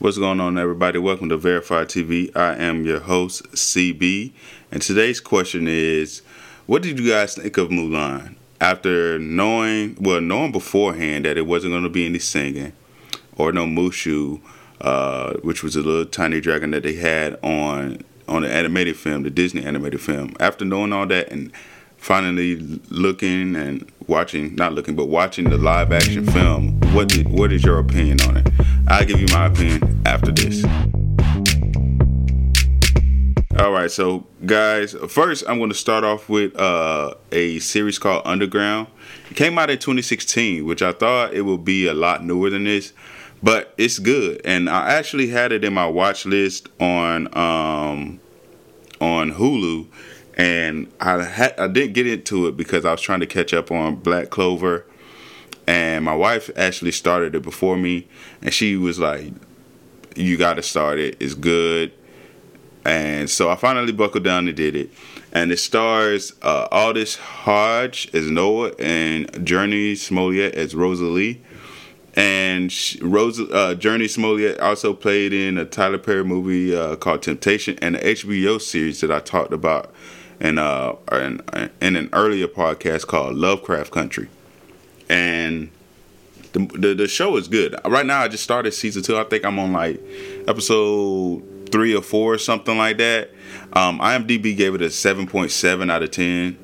What's going on, everybody? Welcome to Verify TV. I am your host, CB, and today's question is What did you guys think of Mulan? After knowing, well, knowing beforehand that it wasn't going to be any singing or no Mushu, uh, which was a little tiny dragon that they had on on the animated film, the Disney animated film. After knowing all that and finally looking and watching, not looking, but watching the live action film, what did, what is your opinion on it? I'll give you my opinion after this. All right, so guys, first I'm going to start off with uh, a series called Underground. It came out in 2016, which I thought it would be a lot newer than this, but it's good. And I actually had it in my watch list on um, on Hulu, and I had I didn't get into it because I was trying to catch up on Black Clover. And my wife actually started it before me. And she was like you got to start it. It's good. And so i finally buckled down and did it. And it stars uh, aldis hodge as noah and Jurnee smollett as rosalie. And she, Rose, uh, Jurnee Smollett also played in a Tyler Perry movie uh, called Temptation and the HBO series that I talked about in, uh, in, in an earlier podcast called Lovecraft Country and the, the, the show is good. Right now, I just started season two. I think I'm on like episode three or four, or something like that. Um, IMDb gave it a seven point seven out of ten.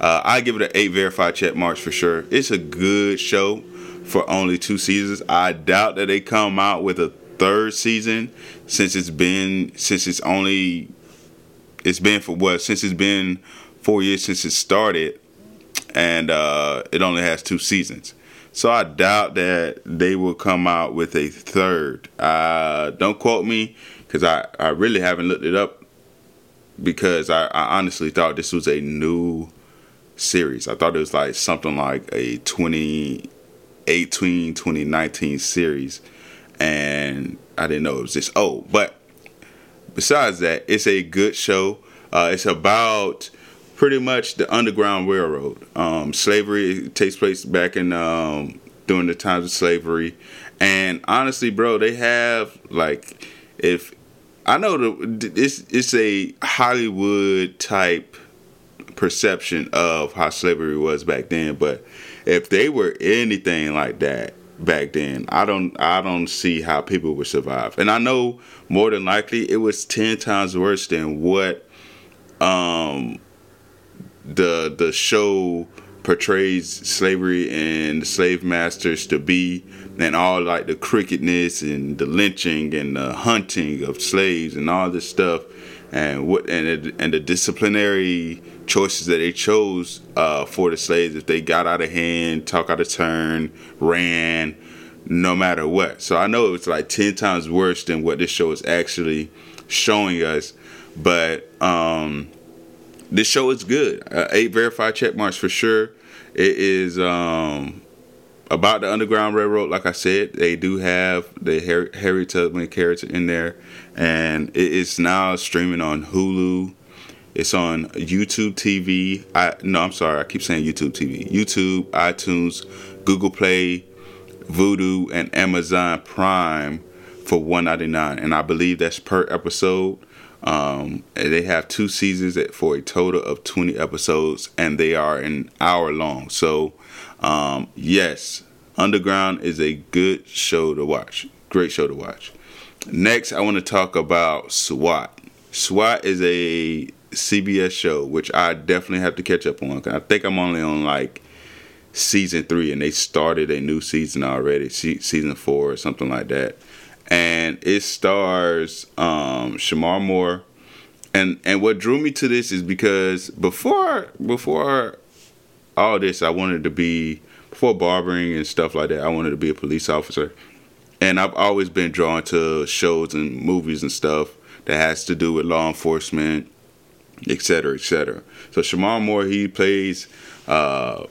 Uh, I give it an eight verified check marks for sure. It's a good show for only two seasons. I doubt that they come out with a third season since it's been since it's only it's been for what since it's been four years since it started and uh, it only has two seasons. So I doubt that they will come out with a third. Uh, don't quote me because I, I really haven't looked it up because I, I honestly thought this was a new series. I thought it was like something like a 2018, 2019 series. And I didn't know it was this old. But besides that, it's a good show. Uh, it's about pretty much the Underground Railroad. Um, slavery takes place back in um, during the times of slavery, and honestly, bro, they have like if I know the it's it's a Hollywood type perception of how slavery was back then, but if they were anything like that back then, I don't I don't see how people would survive. And I know more than likely it was ten times worse than what um the the show portrays slavery and slave masters to be and all like the crookedness and the lynching and the hunting of slaves and all this stuff and what and it, and the disciplinary choices that they chose uh, for the slaves if they got out of hand, talk out of turn, ran, no matter what. So I know it's like ten times worse than what this show is actually showing us, but um, this show is good. Uh, eight verified check marks for sure. It is um, about the Underground Railroad. Like I said, they do have the Harry, Harry Tubman character in there, and it is now streaming on Hulu. It's on YouTube TV. I no, I'm sorry, I keep saying YouTube TV. YouTube, iTunes, Google Play, Vudu, and Amazon Prime for 1.99, and I believe that's per episode. Um, they have two seasons for a total of 20 episodes, and they are an hour long. So, um, yes, Underground is a good show to watch. Great show to watch. Next, I want to talk about SWAT. SWAT is a CBS show, which I definitely have to catch up on. I think I'm only on like season three, and they started a new season already, season four or something like that and it stars um, Shemar Moore. And and what drew me to this is because before before all this, I wanted to be before barbering and stuff like that. I wanted to be a police officer, and I've always been drawn to shows and movies and stuff that has to do with law enforcement, et cetera, et cetera. So Shemar Moore, he plays, uh,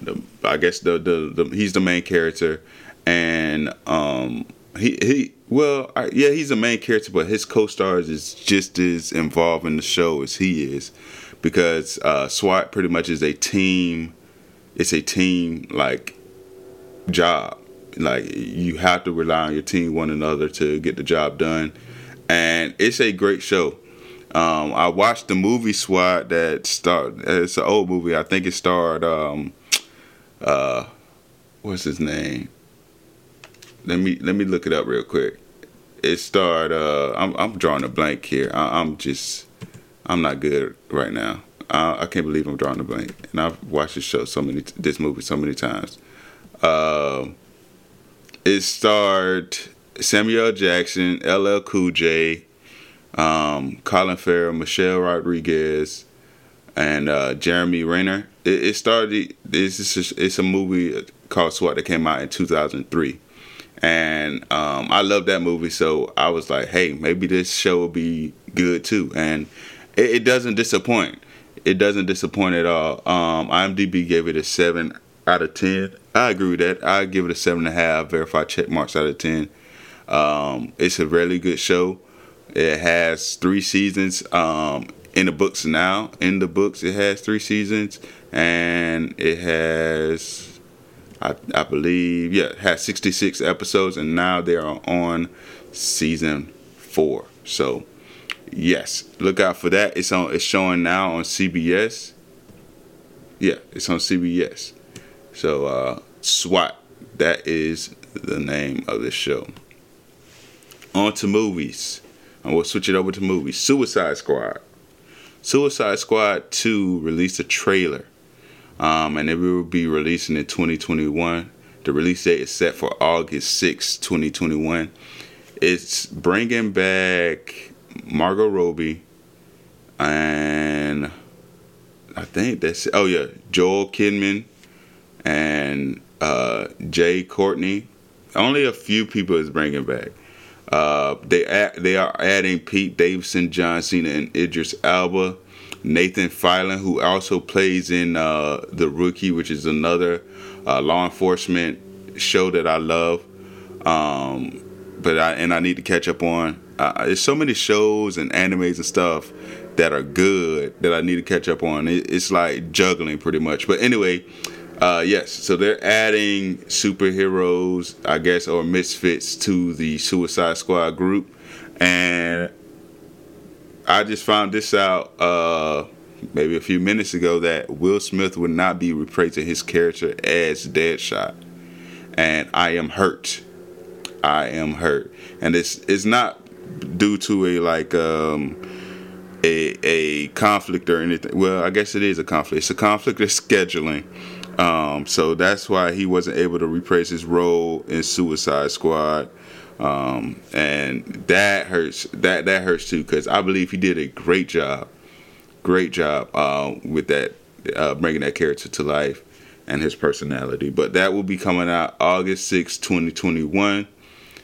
the, I guess the, the the he's the main character, and um, he he well I, yeah he's a main character but his co-stars is just as involved in the show as he is because uh, SWAT pretty much is a team it's a team like job Like you have to rely on your team, one another, to get the job done. And it's a great show. Um, I watched the movie SWAT that starred. It's an old movie. I think it starred. Um, uh, what's his name? Let me let me look it up real quick. It starred. Uh, I'm I'm drawing a blank here. I, am just I'm not good right now. I, I, can't believe I'm drawing a blank. And I've watched this show so many this movie so many times. Uh, it starred Samuel Jackson, LL Cool J, um, Colin Farrell, Michelle Rodriguez, and uh, Jeremy Renner. It, it started. It's it's a movie called SWAT that came out in 2003, and um, I love that movie. So I was like, hey, maybe this show will be good too, and it, it doesn't disappoint. It doesn't disappoint at all. Um, IMDb gave it a seven out of ten. I agree with that. I give it a seven and a half verified check marks out of ten. Um, it's a really good show. It has three seasons. Um, in the books now, in the books, it has three seasons, and it has, I, I believe, yeah, it has 66 episodes, and now they are on season four. So, yes, look out for that. It's on. It's showing now on CBS. Yeah, it's on CBS. So, uh, SWAT. That is the name of the show. On to movies. And we'll switch it over to movies. Suicide Squad. Suicide Squad 2 released a trailer. Um, and it will be releasing in 2021. The release date is set for August 6, 2021. It's bringing back Margot Robbie and I think that's oh yeah, Joel Kinnaman and uh, Jai Courtney. Only a few people is bringing back. Uh, they add, they are adding Pete Davidson, John Cena, and Idris Elba. Nathan Fillion, who also plays in uh, The Rookie, which is another uh, law enforcement show that I love. Um, but I and I need to catch up on. Uh, there's so many shows and animes and stuff that are good that I need to catch up on. It, it's like juggling pretty much. But anyway, uh, yes, so they're adding superheroes, I guess, or misfits to the Suicide Squad group, and I just found this out uh, maybe a few minutes ago that Will Smith would not be reprising his character as Deadshot, and I am hurt. I am hurt, and it's it's not due to a like um, a a conflict or anything. Well, I guess it is a conflict. It's a conflict of scheduling um, so that's why he wasn't able to reprise his role in Suicide Squad. Um, and that hurts. That that hurts too because I believe he did a great job, great job uh, with that, uh, bringing that character to life and his personality. But that will be coming out August 6, 2021.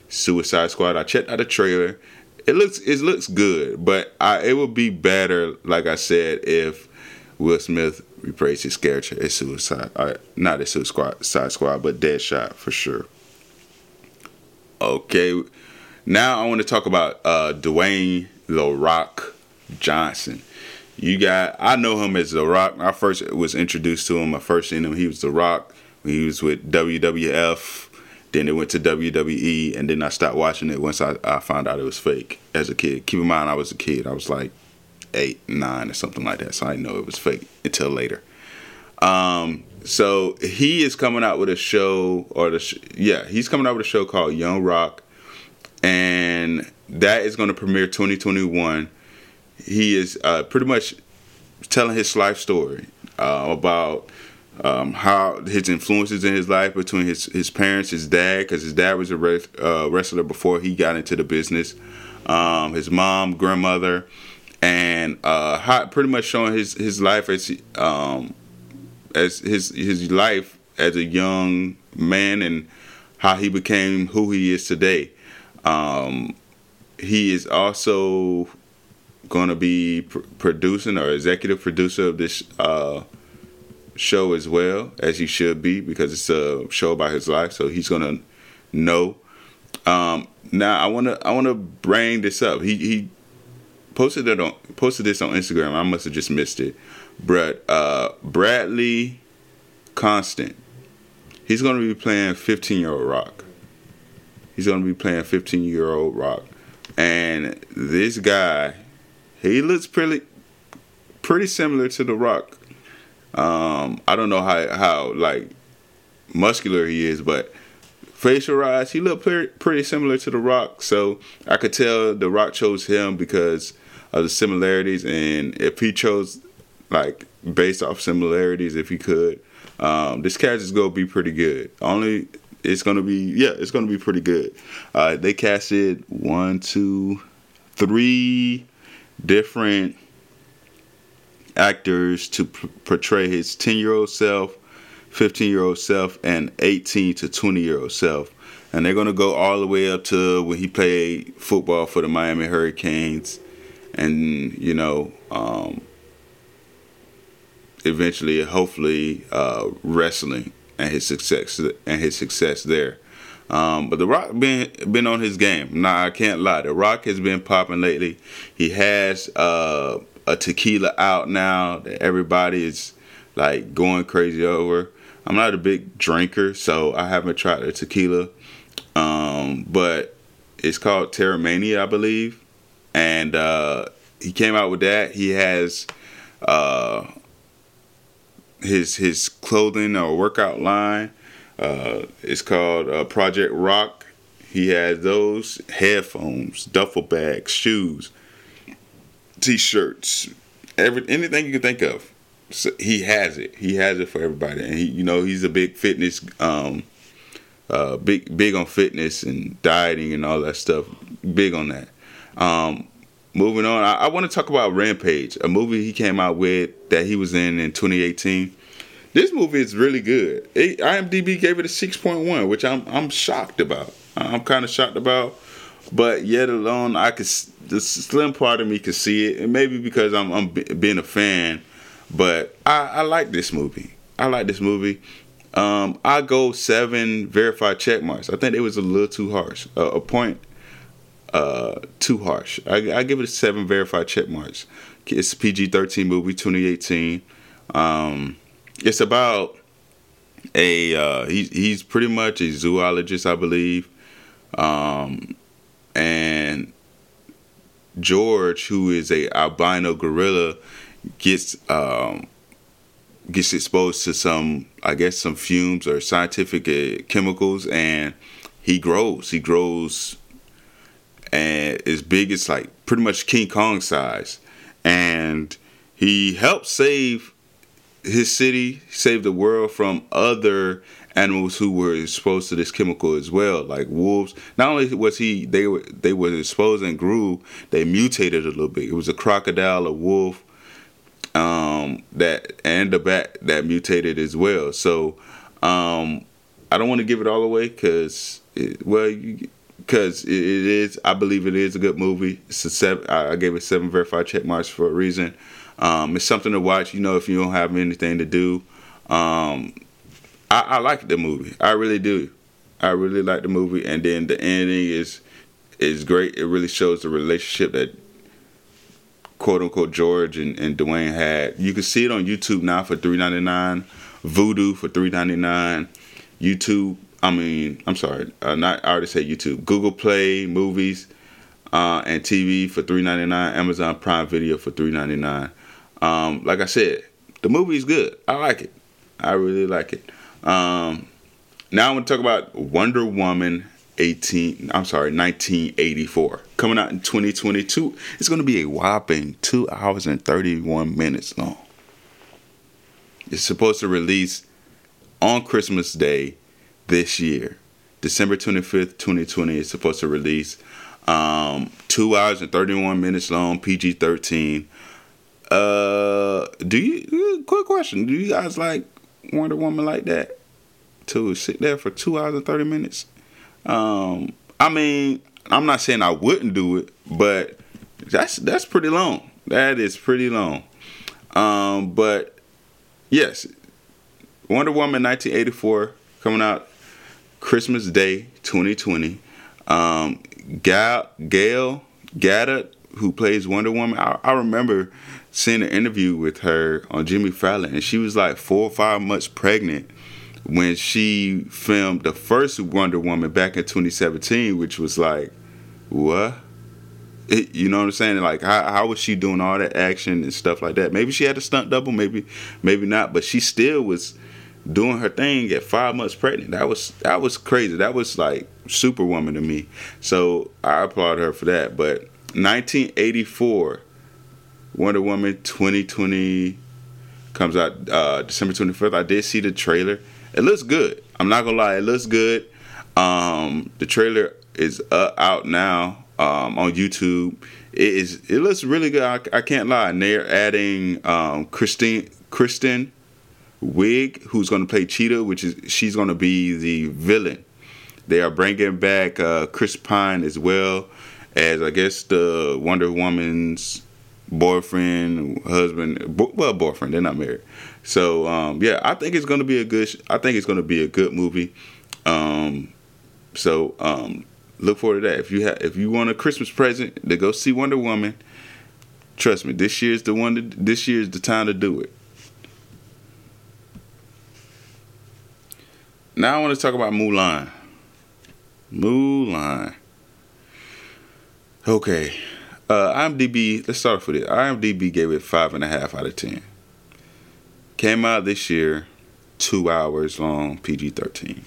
Suicide Squad. I checked out the trailer. It looks it looks good, but I, it would be better, like I said, if Will Smith replaced his character as Suicide, uh, not as Suicide Squad, but Deadshot for sure. Okay, now I want to talk about uh, Dwayne The Rock Johnson. You got, I know him as The Rock. I first was introduced to him. I first seen him. He was The Rock. He was with WWF. Then it went to WWE, and then I stopped watching it once I, I found out it was fake as a kid. Keep in mind, I was a kid. I was like eight, nine, or something like that. So I know it was fake until later. Um, so he is coming out with a show, or the sh- yeah, he's coming out with a show called Young Rock, and that is going to premiere 2021. He is uh, pretty much telling his life story uh, about um, how his influences in his life between his his parents, his dad, because his dad was a uh, wrestler before he got into the business. Um, his mom, grandmother, and uh, how, pretty much showing his his life as um, as his his life as a young man and how he became who he is today. Um, he is also going to be pr- producing or executive producer of this uh, show as well as he should be because it's a show about his life. So he's to know. Um, now I want to I want to bring this up. He he posted it on posted this on Instagram. I must have just missed it. But uh, Bradley Constant, he's to be playing 15 year old Rock. He's gonna be playing 15 year old Rock, and this guy, he looks pretty pretty similar to the Rock. Um, I don't know how how like muscular he is, but facial wise, he looked pretty, pretty similar to The Rock. So I could tell The Rock chose him because of the similarities, and if he chose like based off similarities, if he could, um, this cast is gonna be pretty good. Only it's gonna be yeah, it's gonna be pretty good. Uh, they casted one, two, three different actors to p- portray his ten year old self 15 year old self and 18 to 20 year old self. And they're going to go all the way up to when he played football for the Miami Hurricanes and, you know, um, eventually, hopefully, uh, wrestling and his success and his success there. Um, but The Rock been been on his game. Nah, I can't lie. The Rock has been popping lately. He has uh, a tequila out now that everybody is like going crazy over. I'm not a big drinker, so I haven't tried the tequila. Um, but it's called Teremana, I believe. And uh, he came out with that. He has uh, his his clothing or workout line. Uh, it's called uh, Project Rock. He has those headphones, duffel bags, shoes, t-shirts, every anything you can think of so he has it. He has it for everybody, and he, you know, he's a big fitness, um, uh, big big on fitness and dieting and all that stuff. Big on that. Um, moving on, I, I want to talk about Rampage, a movie he came out with that he was in in 2018. This movie is really good. It, IMDb gave it a 6.1, which I'm I'm shocked about. I'm kind of shocked about, but yet alone I could the slim part of me could see it, and maybe because I'm I'm being a fan but I, I like this movie. I like this movie. Um, I go seven verified check marks. I think it was a little too harsh. Uh, a point uh, too harsh. I, I, give it a seven verified check marks. It's a PG thirteen movie, twenty eighteen. Um, it's about a uh, he, he's pretty much a zoologist, I believe, um, and George, who is a albino gorilla, gets um, gets exposed to some, I guess, some fumes or scientific uh, chemicals, and he grows. He grows, and is big as like pretty much King Kong size, and he helps save his city, save the world from other animals who were exposed to this chemical as well, like wolves. Not only was he they were they were exposed and grew, they mutated a little bit. It was a crocodile, a wolf, um, that and the bat that mutated as well. So um, I don't want to give it all away because well, because it, is. I believe it is a good movie. It's a seven. I, I gave it seven verified check marks for a reason. Um, it's something to watch. You know, if you don't have anything to do. Um, I, I like the movie. I really do. I really like the movie, and then the ending is is great. It really shows the relationship that quote unquote George and, and Dwayne had. You can see it on YouTube now for three ninety nine, Vudu for three ninety nine, YouTube. I mean, I'm sorry, uh, not I already said YouTube. Google Play movies uh, and TV for three ninety nine. Amazon Prime Video for three ninety nine. Um, like I said, the movie is good. I like it. I really like it. Um, now I'm gonna talk about Wonder Woman 18 I'm sorry 1984 coming out in 2022 it's going to be a whopping 2 hours and 31 minutes long. It's supposed to release on Christmas Day this year. December 25th 2020 it's supposed to release um, 2 hours and 31 minutes long PG-13 uh do you quick question. Do you guys like Wonder Woman like that to sit there for 2 hours and 30 minutes um, I mean, I'm not saying I wouldn't do it, but that's that's pretty long. That is pretty long. Um, but yes, Wonder Woman 1984 coming out Christmas Day 2020. Um, Gal Gal Gadot, who plays Wonder Woman, I, I remember seeing an interview with her on Jimmy Fallon, and she was like four or five months pregnant when she filmed the first Wonder Woman back in 2017, which was like, what? It, you know what I'm saying? Like, how, how was she doing all that action and stuff like that? Maybe she had a stunt double, maybe, maybe not, but she still was doing her thing at five months pregnant. That was that was crazy. That was like Superwoman to me. So I applaud her for that. But 1984, Wonder Woman 2020 comes out uh, December 25th. I did see the trailer. It looks good. I'm not gonna lie, it looks good. Um, the trailer is uh, out now um, on YouTube. It is. It looks really good. I, I can't lie. And they're adding um, Christine Kristen Wiig, who's going to play Cheetah, which is she's going to be the villain. They are bringing back uh, Chris Pine as well as I guess the Wonder Woman's boyfriend, husband. Bo- well, boyfriend. They're not married. So um, yeah, I think it's to be a good. I think it's to be a good movie. Um, so um, look forward to that. If you have, if you want a Christmas present to go see Wonder Woman, trust me, this year's the one. To, this year's the time to do it. Now I want to talk about Mulan. Mulan. Okay. Uh, IMDb, let's start off with it. IMDb gave it five and a half out of ten. Came out this year, two hours long, PG 13.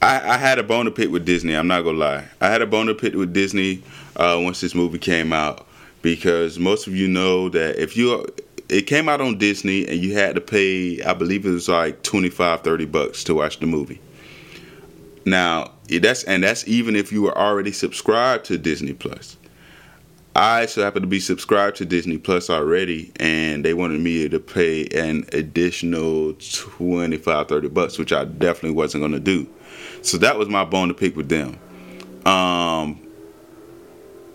I, I, had a bone to pick with Disney. I'm not gonna lie. I had a bone to pick with Disney uh, once this movie came out because most of you know that if you it came out on Disney and you had to pay, I believe it was like 25, 30 bucks to watch the movie. Now that's and that's even if you were already subscribed to Disney Plus. I so happen to be subscribed to Disney Plus already, and they wanted me to pay an additional 25, 30 bucks, which I definitely wasn't going to do. So that was my bone to pick with them. Um,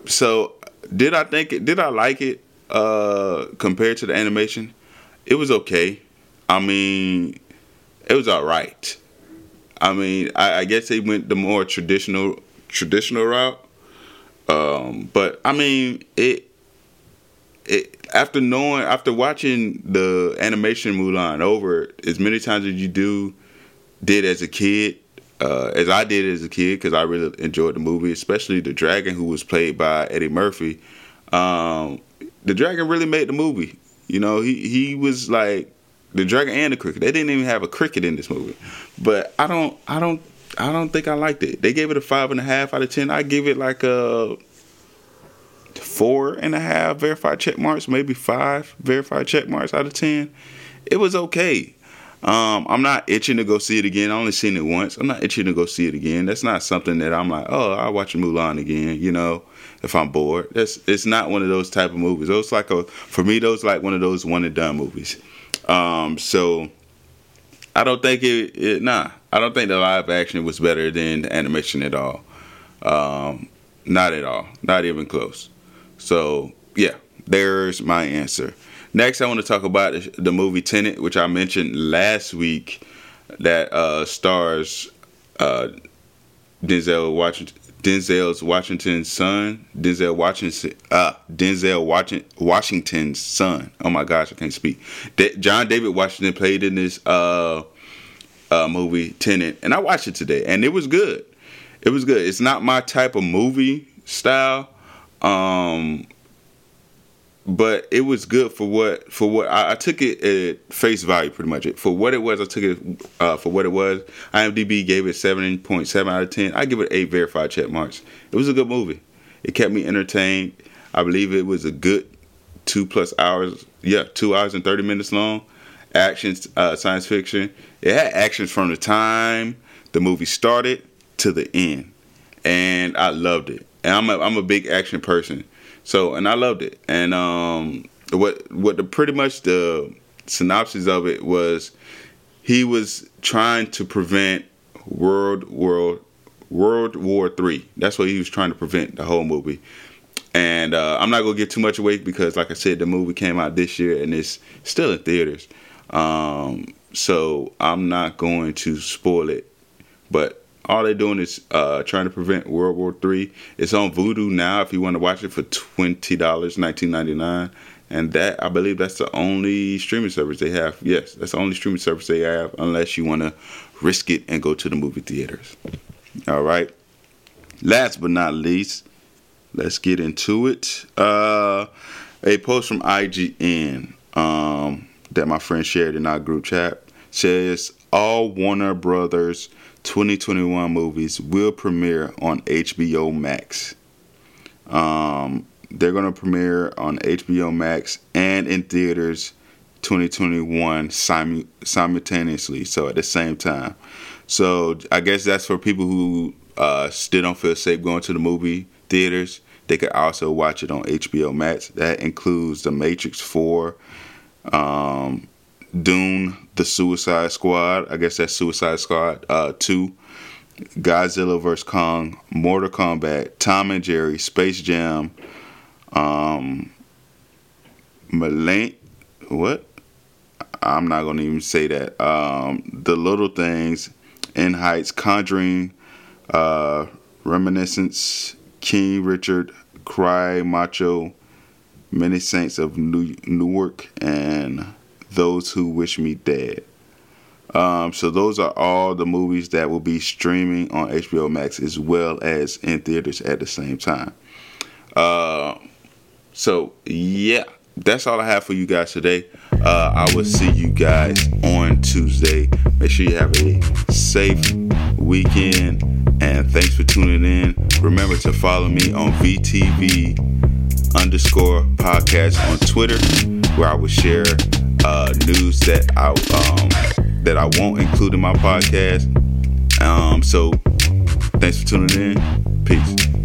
so did I think it? Did I like it? Uh, compared to the animation, it was okay. I mean, it was all right. I mean, I, I guess they went the more traditional traditional route. Um, but I mean, it it after knowing after watching the animation Mulan over as many times as you do did as a kid, uh, as I did as a kid, because I really enjoyed the movie, especially the dragon who was played by Eddie Murphy. Um, the dragon really made the movie. You know, he he was like the dragon and the cricket. They didn't even have a cricket in this movie, but I don't I don't I don't think I liked it. They gave it a five and a half out of ten. I give it like a four and a half verified check marks, maybe five verified check marks out of ten. It was okay. Um, I'm not itching to go see it again. I only seen it once. I'm not itching to go see it again. That's not something that I'm like, oh, I'll watch Mulan again. You know, if I'm bored. That's it's not one of those type of movies. Those like a for me, those like one of those one and done movies. Um, so I don't think it, it. Nah, I don't think the live action was better than the animation at all. Um, not at all. Not even close. So yeah, there's my answer. Next, I want to talk about the movie Tenet, which I mentioned last week, that uh, stars uh, Denzel Washington. Denzel's Washington's son, Denzel Washington, uh, Denzel Washington's son. Oh my gosh, I can't speak. John David Washington played in this uh, uh, movie Tenet, and I watched it today, and it was good. It was good. It's not my type of movie style, um, but it was good for what for what I, I, took it at face value pretty much for what it was. I took it uh, for what it was. IMDb gave it seven point seven out of ten. I give it eight verified check marks. It was a good movie. It kept me entertained. I believe it was a good two plus hours. Yeah, two hours and thirty minutes long. Action, uh, science fiction. It had actions from the time the movie started to the end, and I loved it. And I'm a, I'm a big action person. So and I loved it. And um, what what the pretty much the synopsis of it was, he was trying to prevent world world World War Three. That's what he was trying to prevent the whole movie. And uh, I'm not gonna get too much away because, like I said, the movie came out this year and it's still in theaters. Um, so I'm not going to spoil it. But all they're doing is uh, trying to prevent World War Three. It's on Vudu now if you want to watch it for twenty dollars, nineteen ninety nine. and that I believe that's the only streaming service they have. Yes, that's the only streaming service they have, unless you want to risk it and go to the movie theaters. All right. Last but not least, let's get into it. Uh, a post from IGN um, that my friend shared in our group chat says all Warner Brothers 2021 movies will premiere on HBO Max. Um, they're going to premiere on HBO Max and in theaters 2021 simu- simultaneously, so at the same time. So I guess that's for people who uh, still don't feel safe going to the movie theaters. They could also watch it on HBO Max. That includes The Matrix 4, um, Dune, The Suicide Squad. I guess that's Suicide Squad uh, 2. Godzilla vs. Kong, Mortal Kombat, Tom and Jerry, Space Jam, um, Malan, what? I'm not gonna even say that. Um, the Little Things, In Heights, Conjuring, uh, Reminiscence, King Richard, Cry Macho, Many Saints of New Newark, and Those Who Wish Me Dead. Um, so those are all the movies that will be streaming on HBO Max as well as in theaters at the same time. Uh, so yeah, that's all I have for you guys today. Uh, I will see you guys on Tuesday. Make sure you have a safe weekend and thanks for tuning in. Remember to follow me on VTV underscore podcast on Twitter, where I will share uh, news that I um, that I won't include in my podcast. Um, so thanks for tuning in. Peace.